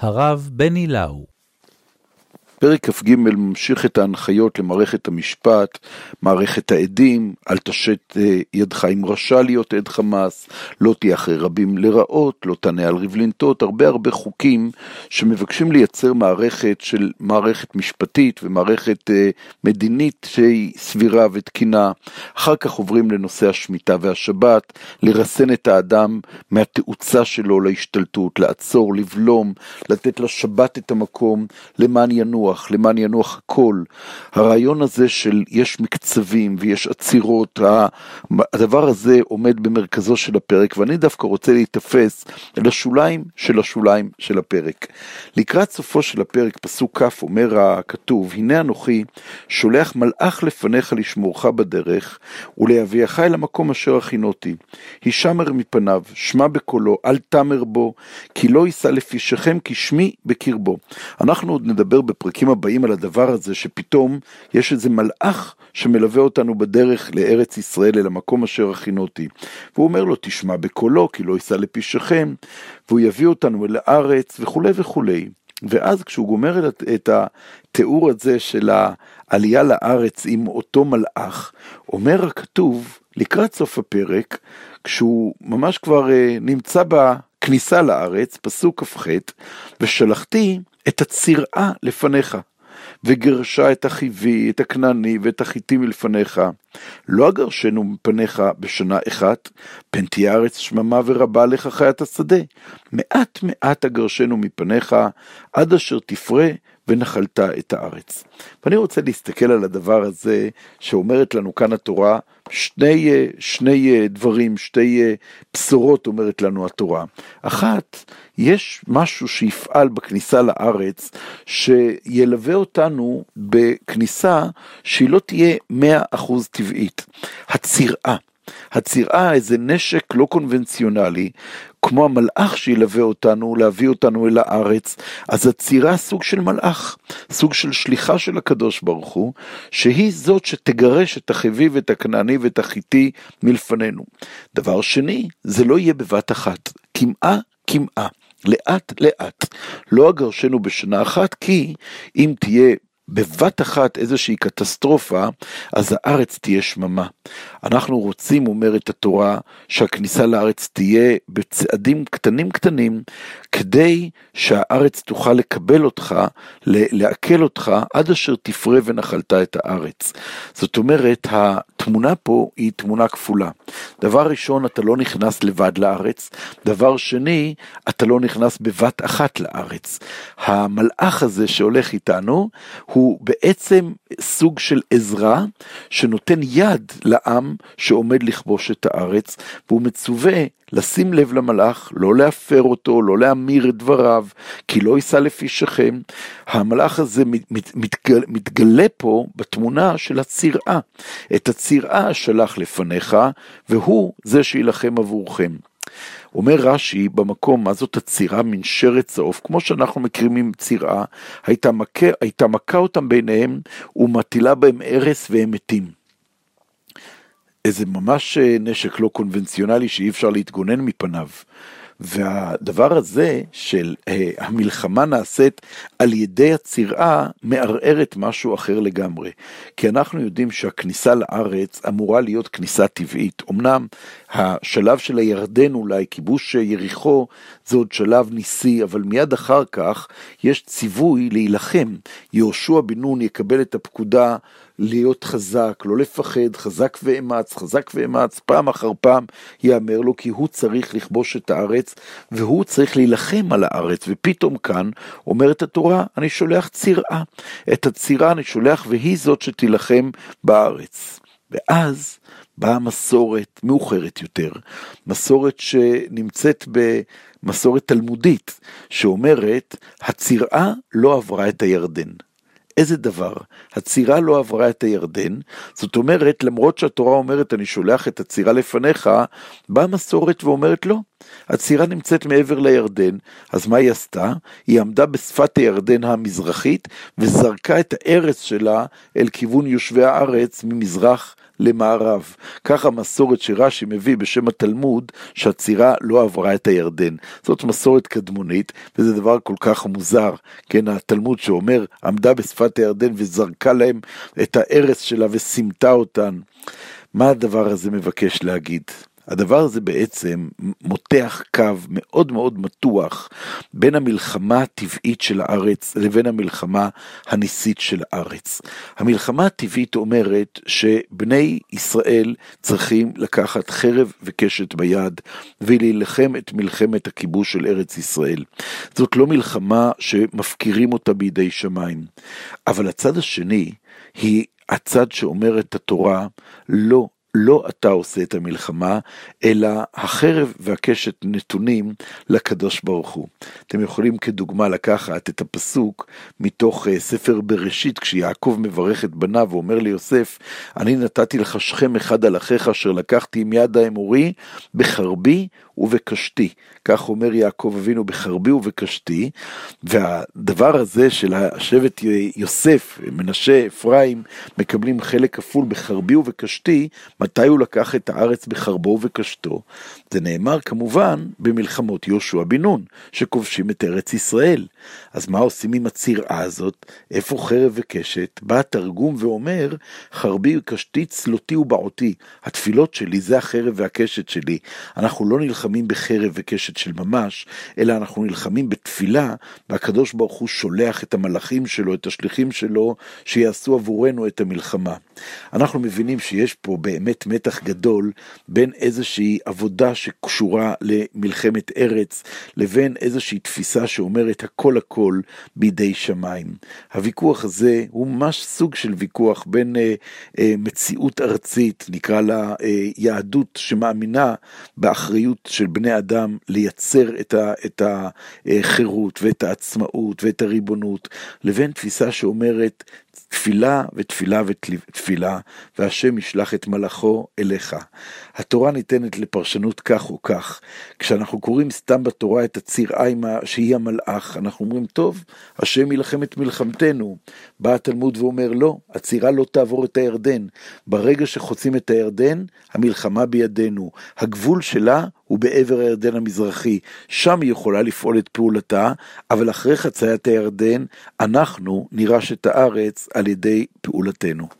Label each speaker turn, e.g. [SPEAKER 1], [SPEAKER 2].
[SPEAKER 1] הרב בני לאו
[SPEAKER 2] פרק כ"ג ממשיך את ההנחיות למערכת המשפט, מערכת העדים, אל תשת אה, ידך עם רשע להיות עד חמאס, לא תהיה אחרי רבים לרעות, לא תענה על ריבלינטות, הרבה הרבה חוקים שמבקשים לייצר מערכת של מערכת משפטית ומערכת אה, מדינית שהיא סבירה ותקינה. אחר כך עוברים לנושא השמיטה והשבת, לרסן את האדם מהתאוצה שלו להשתלטות, לעצור, לבלום, לתת לשבת את המקום למען ינוע. ינוח, למען ינוח הכל. הרעיון הזה של יש מקצבים ויש עצירות, הדבר הזה עומד במרכזו של הפרק, ואני דווקא רוצה להיתפס לשוליים של השוליים של הפרק. לקראת סופו של הפרק, פסוק כ', אומר הכתוב, הנה אנוכי שולח מלאך לפניך לשמורך בדרך, ולהביאך אל המקום אשר הכינותי. הישמר מפניו, שמע בקולו, אל תמר בו, כי לא יישא לפי שכם, כי שמי בקרבו. אנחנו עוד נדבר בפרקים הפרקים הבאים על הדבר הזה, שפתאום יש איזה מלאך שמלווה אותנו בדרך לארץ ישראל, אל המקום אשר הכינותי. והוא אומר לו, תשמע בקולו, כי לא יישא לפי שכם, והוא יביא אותנו אל הארץ, וכולי וכולי. ואז כשהוא גומר את התיאור הזה של העלייה לארץ עם אותו מלאך, אומר הכתוב, לקראת סוף הפרק, כשהוא ממש כבר אה, נמצא בכניסה לארץ, פסוק כ"ח, ושלחתי את הצירעה לפניך, וגרשה את החיבי, את הכנעני ואת החיטי מלפניך. לא אגרשנו מפניך בשנה אחת, פן תהיה ארץ שממה ורבה לך חיית השדה. מעט מעט אגרשנו מפניך, עד אשר תפרה ונחלת את הארץ. ואני רוצה להסתכל על הדבר הזה שאומרת לנו כאן התורה, שני, שני דברים, שתי בשורות אומרת לנו התורה. אחת, יש משהו שיפעל בכניסה לארץ, שילווה אותנו בכניסה שהיא לא תהיה מאה אחוז טבעית. הצירעה. הצירעה, איזה נשק לא קונבנציונלי, כמו המלאך שילווה אותנו, להביא אותנו אל הארץ, אז הצירה סוג של מלאך, סוג של שליחה של הקדוש ברוך הוא, שהיא זאת שתגרש את החביב, את הכנעני ואת החיטי מלפנינו. דבר שני, זה לא יהיה בבת אחת, קמעה קמעה. לאט לאט, לא אגרשנו בשנה אחת, כי אם תהיה בבת אחת איזושהי קטסטרופה, אז הארץ תהיה שממה. אנחנו רוצים, אומרת התורה, שהכניסה לארץ תהיה בצעדים קטנים קטנים, כדי שהארץ תוכל לקבל אותך, לעכל אותך, עד אשר תפרה ונחלת את הארץ. זאת אומרת, התמונה פה היא תמונה כפולה. דבר ראשון, אתה לא נכנס לבד לארץ, דבר שני, אתה לא נכנס בבת אחת לארץ. המלאך הזה שהולך איתנו, הוא בעצם סוג של עזרה שנותן יד לעם שעומד לכבוש את הארץ, והוא מצווה לשים לב למלאך, לא להפר אותו, לא להמיר את דבריו, כי לא יישא לפי שכם. המלאך הזה מתגלה, מתגלה פה בתמונה של הצירעה. את הצירעה שלח לפניך, והוא זה שיילחם עבורכם. אומר רש"י במקום, מה זאת הצירה מנשרת צהוב, כמו שאנחנו מכירים עם צירה, הייתה מכה, הייתה מכה אותם ביניהם ומטילה בהם הרס והם מתים. איזה ממש אה, נשק לא קונבנציונלי שאי אפשר להתגונן מפניו. והדבר הזה של אה, המלחמה נעשית על ידי הצירה מערערת משהו אחר לגמרי. כי אנחנו יודעים שהכניסה לארץ אמורה להיות כניסה טבעית. אמנם השלב של הירדן אולי, כיבוש יריחו, זה עוד שלב ניסי, אבל מיד אחר כך יש ציווי להילחם. יהושע בן נון יקבל את הפקודה להיות חזק, לא לפחד, חזק ואמץ, חזק ואמץ, פעם אחר פעם יאמר לו, כי הוא צריך לכבוש את הארץ, והוא צריך להילחם על הארץ, ופתאום כאן אומרת התורה, אני שולח צירעה. את הצירה אני שולח, והיא זאת שתילחם בארץ. ואז באה מסורת מאוחרת יותר, מסורת שנמצאת במסורת תלמודית, שאומרת, הצירעה לא עברה את הירדן. איזה דבר? הצירה לא עברה את הירדן, זאת אומרת, למרות שהתורה אומרת, אני שולח את הצירה לפניך, באה מסורת ואומרת לא. הצירה נמצאת מעבר לירדן, אז מה היא עשתה? היא עמדה בשפת הירדן המזרחית, וזרקה את הארץ שלה אל כיוון יושבי הארץ ממזרח למערב. כך המסורת שרש"י מביא בשם התלמוד, שהצירה לא עברה את הירדן. זאת מסורת קדמונית, וזה דבר כל כך מוזר, כן, התלמוד שאומר, עמדה בשפת הירדן וזרקה להם את הארץ שלה וסימטה אותן. מה הדבר הזה מבקש להגיד? הדבר הזה בעצם מותח קו מאוד מאוד מתוח בין המלחמה הטבעית של הארץ לבין המלחמה הניסית של הארץ. המלחמה הטבעית אומרת שבני ישראל צריכים לקחת חרב וקשת ביד ולהילחם את מלחמת הכיבוש של ארץ ישראל. זאת לא מלחמה שמפקירים אותה בידי שמיים, אבל הצד השני היא הצד שאומר את התורה, לא לא אתה עושה את המלחמה, אלא החרב והקשת נתונים לקדוש ברוך הוא. אתם יכולים כדוגמה לקחת את הפסוק מתוך אה, ספר בראשית, כשיעקב מברך את בניו ואומר ליוסף, אני נתתי לך שכם אחד על אחיך אשר לקחתי עם יד האמורי בחרבי ובקשתי. כך אומר יעקב אבינו בחרבי ובקשתי, והדבר הזה של השבט יוסף, מנשה, אפרים, מקבלים חלק כפול בחרבי ובקשתי, מתי הוא לקח את הארץ בחרבו ובקשתו? זה נאמר כמובן במלחמות יהושע בן נון, שכובשים את ארץ ישראל. אז מה עושים עם הצירעה הזאת? איפה חרב וקשת? בא התרגום ואומר, חרבי וקשתי צלותי ובעותי. התפילות שלי זה החרב והקשת שלי. אנחנו לא נלחמים בחרב וקשת של ממש, אלא אנחנו נלחמים בתפילה, והקדוש ברוך הוא שולח את המלאכים שלו, את השליחים שלו, שיעשו עבורנו את המלחמה. אנחנו מבינים שיש פה באמת מתח גדול בין איזושהי עבודה שקשורה למלחמת ארץ, לבין איזושהי תפיסה שאומרת הכל הכל בידי שמיים. הוויכוח הזה הוא ממש סוג של ויכוח בין אה, אה, מציאות ארצית, נקרא לה אה, יהדות שמאמינה באחריות של בני אדם לייצר את, ה, את החירות ואת העצמאות ואת הריבונות, לבין תפיסה שאומרת תפילה ותפילה ותפילה, והשם ישלח את מלאכו אליך. התורה ניתנת לפרשנות כך או כך. כשאנחנו קוראים סתם בתורה את הציר איימה, שהיא המלאך, אנחנו אומרים, טוב, השם יילחם את מלחמתנו. בא התלמוד ואומר, לא, הצירה לא תעבור את הירדן. ברגע שחוצים את הירדן, המלחמה בידינו. הגבול שלה הוא בעבר הירדן המזרחי. שם היא יכולה לפעול את פעולתה, אבל אחרי חציית הירדן, אנחנו נירש את הארץ על ידי פעולתנו.